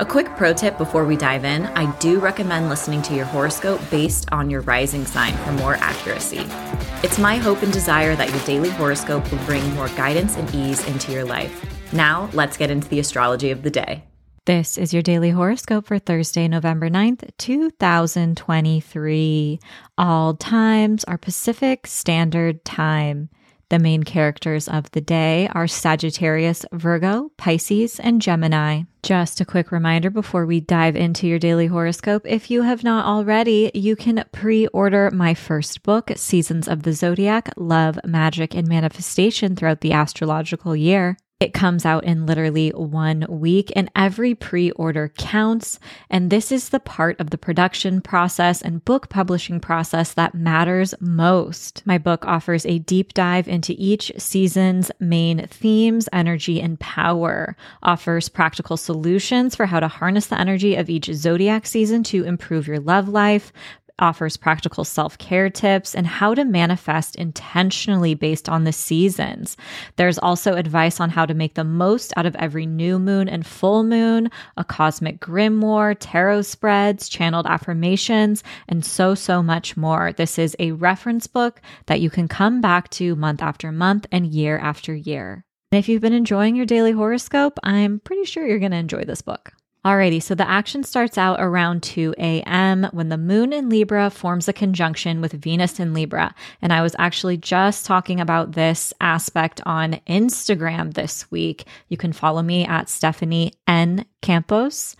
A quick pro tip before we dive in I do recommend listening to your horoscope based on your rising sign for more accuracy. It's my hope and desire that your daily horoscope will bring more guidance and ease into your life. Now, let's get into the astrology of the day. This is your daily horoscope for Thursday, November 9th, 2023. All times are Pacific Standard Time. The main characters of the day are Sagittarius, Virgo, Pisces, and Gemini. Just a quick reminder before we dive into your daily horoscope if you have not already, you can pre order my first book, Seasons of the Zodiac Love, Magick, and Manifestation throughout the astrological year. It comes out in literally one week, and every pre order counts. And this is the part of the production process and book publishing process that matters most. My book offers a deep dive into each season's main themes, energy, and power, offers practical solutions for how to harness the energy of each zodiac season to improve your love life, offers practical self care tips and how to manifest intentionally based on the seasons. There's also advice on how to make the most out of every new moon and full moon, a cosmic grimoire, tarot spreads, channeled affirmations, and so, so much more. This is a reference book that you can come back to month after month and year after year. And if you've been enjoying your daily horoscope, I'm pretty sure you're going to enjoy this book. Alrighty, so the action starts out around 2 a.m. when the moon in Libra forms a conjunction with Venus in Libra. And I was actually just talking about this aspect on Instagram this week. You can follow me at Stephanie N. Campos.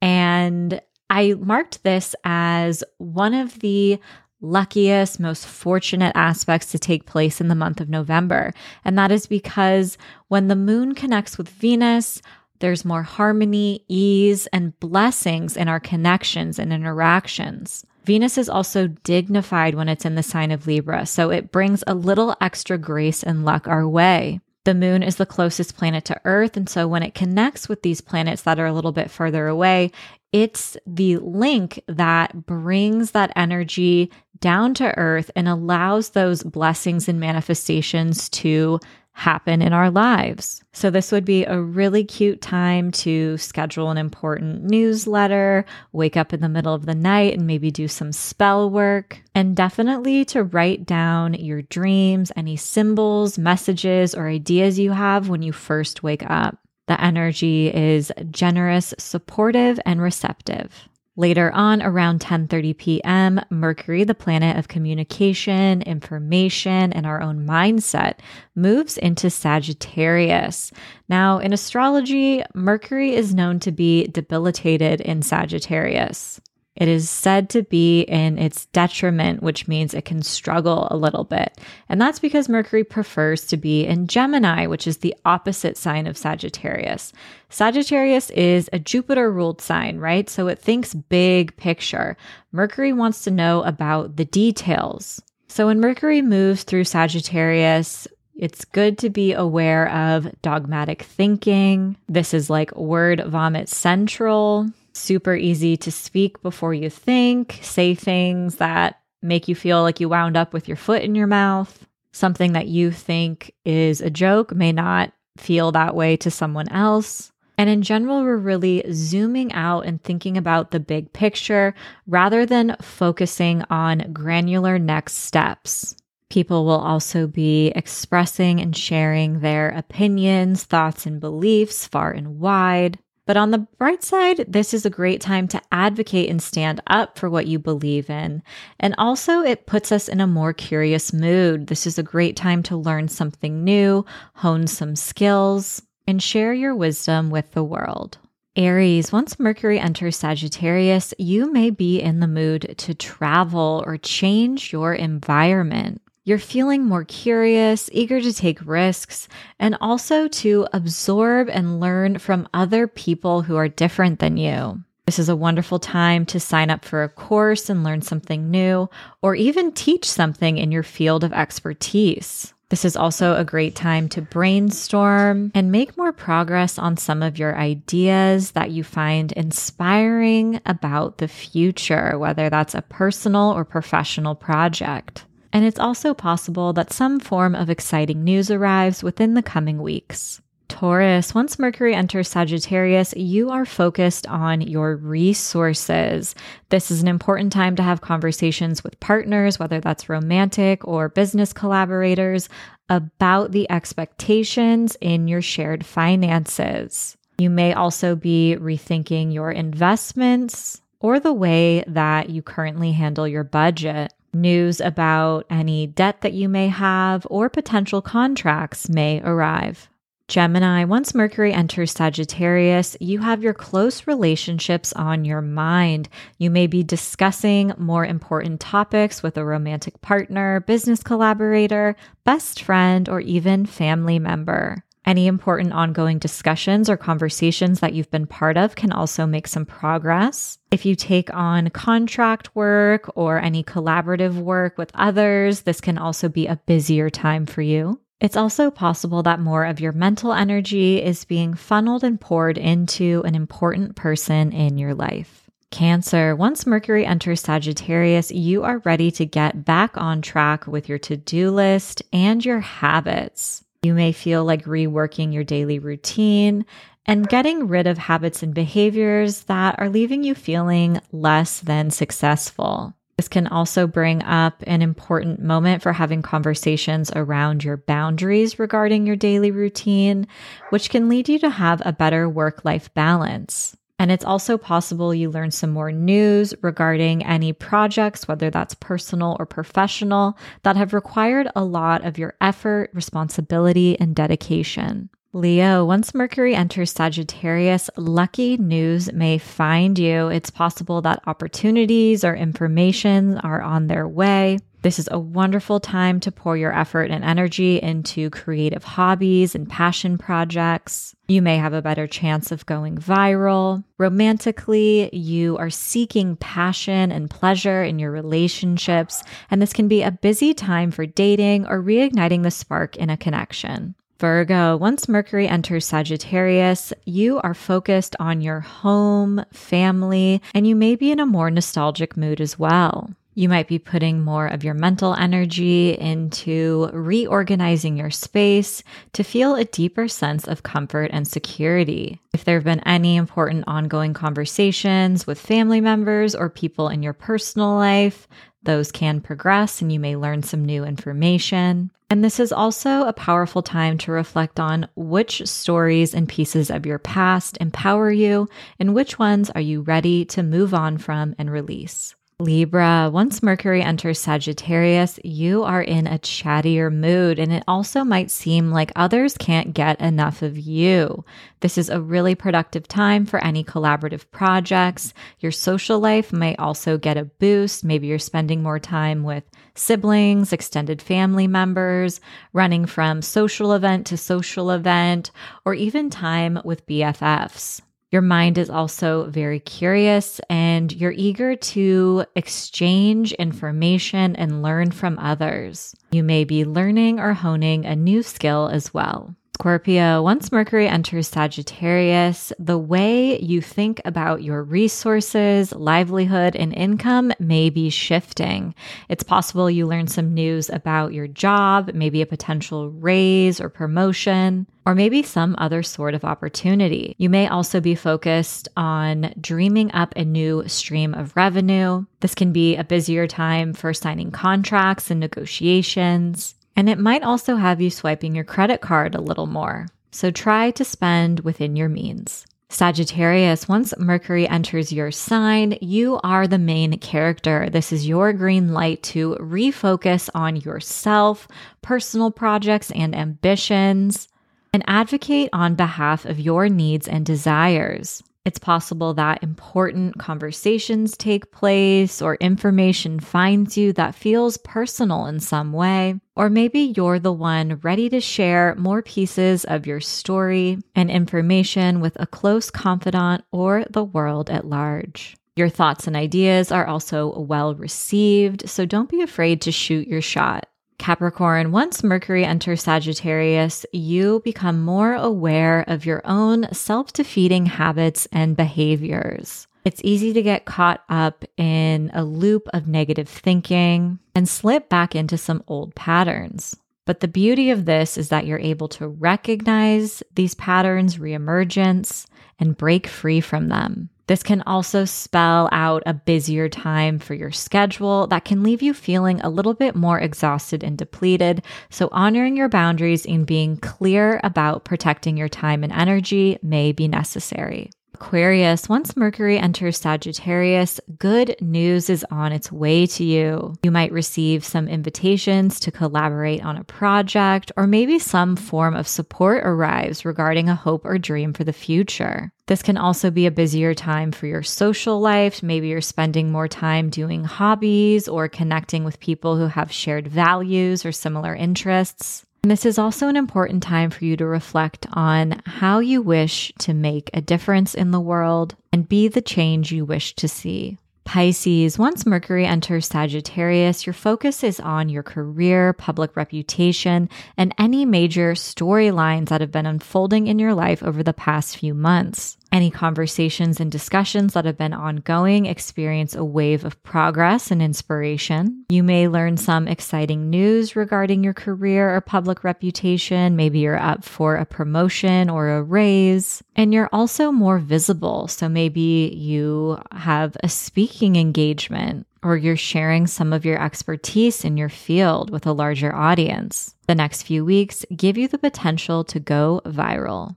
And I marked this as one of the luckiest, most fortunate aspects to take place in the month of November. And that is because when the moon connects with Venus, there's more harmony, ease, and blessings in our connections and interactions. Venus is also dignified when it's in the sign of Libra, so it brings a little extra grace and luck our way. The moon is the closest planet to Earth, and so when it connects with these planets that are a little bit further away, it's the link that brings that energy down to Earth and allows those blessings and manifestations to happen in our lives. So, this would be a really cute time to schedule an important newsletter, wake up in the middle of the night and maybe do some spell work, and definitely to write down your dreams, any symbols, messages, or ideas you have when you first wake up. The energy is generous, supportive, and receptive. Later on, around 10:30 p.m., Mercury, the planet of communication, information, and our own mindset, moves into Sagittarius. Now, in astrology, Mercury is known to be debilitated in Sagittarius. It is said to be in its detriment, which means it can struggle a little bit. And that's because Mercury prefers to be in Gemini, which is the opposite sign of Sagittarius. Sagittarius is a Jupiter ruled sign, right? So it thinks big picture. Mercury wants to know about the details. So when Mercury moves through Sagittarius, it's good to be aware of dogmatic thinking. This is like word vomit central super easy to speak before you think, say things that make you feel like you wound up with your foot in your mouth. Something that you think is a joke may not feel that way to someone else. And in general, we're really zooming out and thinking about the big picture rather than focusing on granular next steps. People will also be expressing and sharing their opinions, thoughts, and beliefs far and wide. But on the bright side, this is a great time to advocate and stand up for what you believe in. And also, it puts us in a more curious mood. This is a great time to learn something new, hone some skills, and share your wisdom with the world. Aries, once Mercury enters Sagittarius, you may be in the mood to travel or change your environment. You're feeling more curious, eager to take risks, and also to absorb and learn from other people who are different than you. This is a wonderful time to sign up for a course and learn something new, or even teach something in your field of expertise. This is also a great time to brainstorm and make more progress on some of your ideas that you find inspiring about the future, whether that's a personal or professional project. And it's also possible that some form of exciting news arrives within the coming weeks. Taurus, once Mercury enters Sagittarius, you are focused on your resources. This is an important time to have conversations with partners, whether that's romantic or business collaborators, about the expectations in your shared finances. You may also be rethinking your investments or the way that you currently handle your budget. News about any debt that you may have or potential contracts may arrive. Gemini, once Mercury enters Sagittarius, you have your close relationships on your mind. You may be discussing more important topics with a romantic partner, business collaborator, best friend, or even family member. Any important ongoing discussions or conversations that you've been part of can also make some progress. If you take on contract work or any collaborative work with others, this can also be a busier time for you. It's also possible that more of your mental energy is being funneled and poured into an important person in your life. Cancer, once Mercury enters Sagittarius, you are ready to get back on track with your to do list and your habits. You may feel like reworking your daily routine and getting rid of habits and behaviors that are leaving you feeling less than successful. This can also bring up an important moment for having conversations around your boundaries regarding your daily routine, which can lead you to have a better work life balance. And it's also possible you learn some more news regarding any projects, whether that's personal or professional, that have required a lot of your effort, responsibility, and dedication. Leo, once Mercury enters Sagittarius, lucky news may find you. It's possible that opportunities or information are on their way. This is a wonderful time to pour your effort and energy into creative hobbies and passion projects. You may have a better chance of going viral. Romantically, you are seeking passion and pleasure in your relationships, and this can be a busy time for dating or reigniting the spark in a connection. Virgo, once Mercury enters Sagittarius, you are focused on your home, family, and you may be in a more nostalgic mood as well. You might be putting more of your mental energy into reorganizing your space to feel a deeper sense of comfort and security. If there have been any important ongoing conversations with family members or people in your personal life, those can progress and you may learn some new information. And this is also a powerful time to reflect on which stories and pieces of your past empower you and which ones are you ready to move on from and release. Libra, once Mercury enters Sagittarius, you are in a chattier mood, and it also might seem like others can't get enough of you. This is a really productive time for any collaborative projects. Your social life might also get a boost. Maybe you're spending more time with siblings, extended family members, running from social event to social event, or even time with BFFs. Your mind is also very curious and you're eager to exchange information and learn from others. You may be learning or honing a new skill as well. Scorpio, once Mercury enters Sagittarius, the way you think about your resources, livelihood, and income may be shifting. It's possible you learn some news about your job, maybe a potential raise or promotion, or maybe some other sort of opportunity. You may also be focused on dreaming up a new stream of revenue. This can be a busier time for signing contracts and negotiations. And it might also have you swiping your credit card a little more. So try to spend within your means. Sagittarius, once Mercury enters your sign, you are the main character. This is your green light to refocus on yourself, personal projects, and ambitions, and advocate on behalf of your needs and desires. It's possible that important conversations take place or information finds you that feels personal in some way. Or maybe you're the one ready to share more pieces of your story and information with a close confidant or the world at large. Your thoughts and ideas are also well received, so don't be afraid to shoot your shot. Capricorn, once Mercury enters Sagittarius, you become more aware of your own self defeating habits and behaviors. It's easy to get caught up in a loop of negative thinking and slip back into some old patterns. But the beauty of this is that you're able to recognize these patterns, reemergence, and break free from them. This can also spell out a busier time for your schedule that can leave you feeling a little bit more exhausted and depleted. So, honoring your boundaries and being clear about protecting your time and energy may be necessary. Aquarius, once Mercury enters Sagittarius, good news is on its way to you. You might receive some invitations to collaborate on a project, or maybe some form of support arrives regarding a hope or dream for the future. This can also be a busier time for your social life. Maybe you're spending more time doing hobbies or connecting with people who have shared values or similar interests. And this is also an important time for you to reflect on how you wish to make a difference in the world and be the change you wish to see. Pisces, once Mercury enters Sagittarius, your focus is on your career, public reputation, and any major storylines that have been unfolding in your life over the past few months. Any conversations and discussions that have been ongoing experience a wave of progress and inspiration. You may learn some exciting news regarding your career or public reputation. Maybe you're up for a promotion or a raise. And you're also more visible. So maybe you have a speaking engagement or you're sharing some of your expertise in your field with a larger audience. The next few weeks give you the potential to go viral.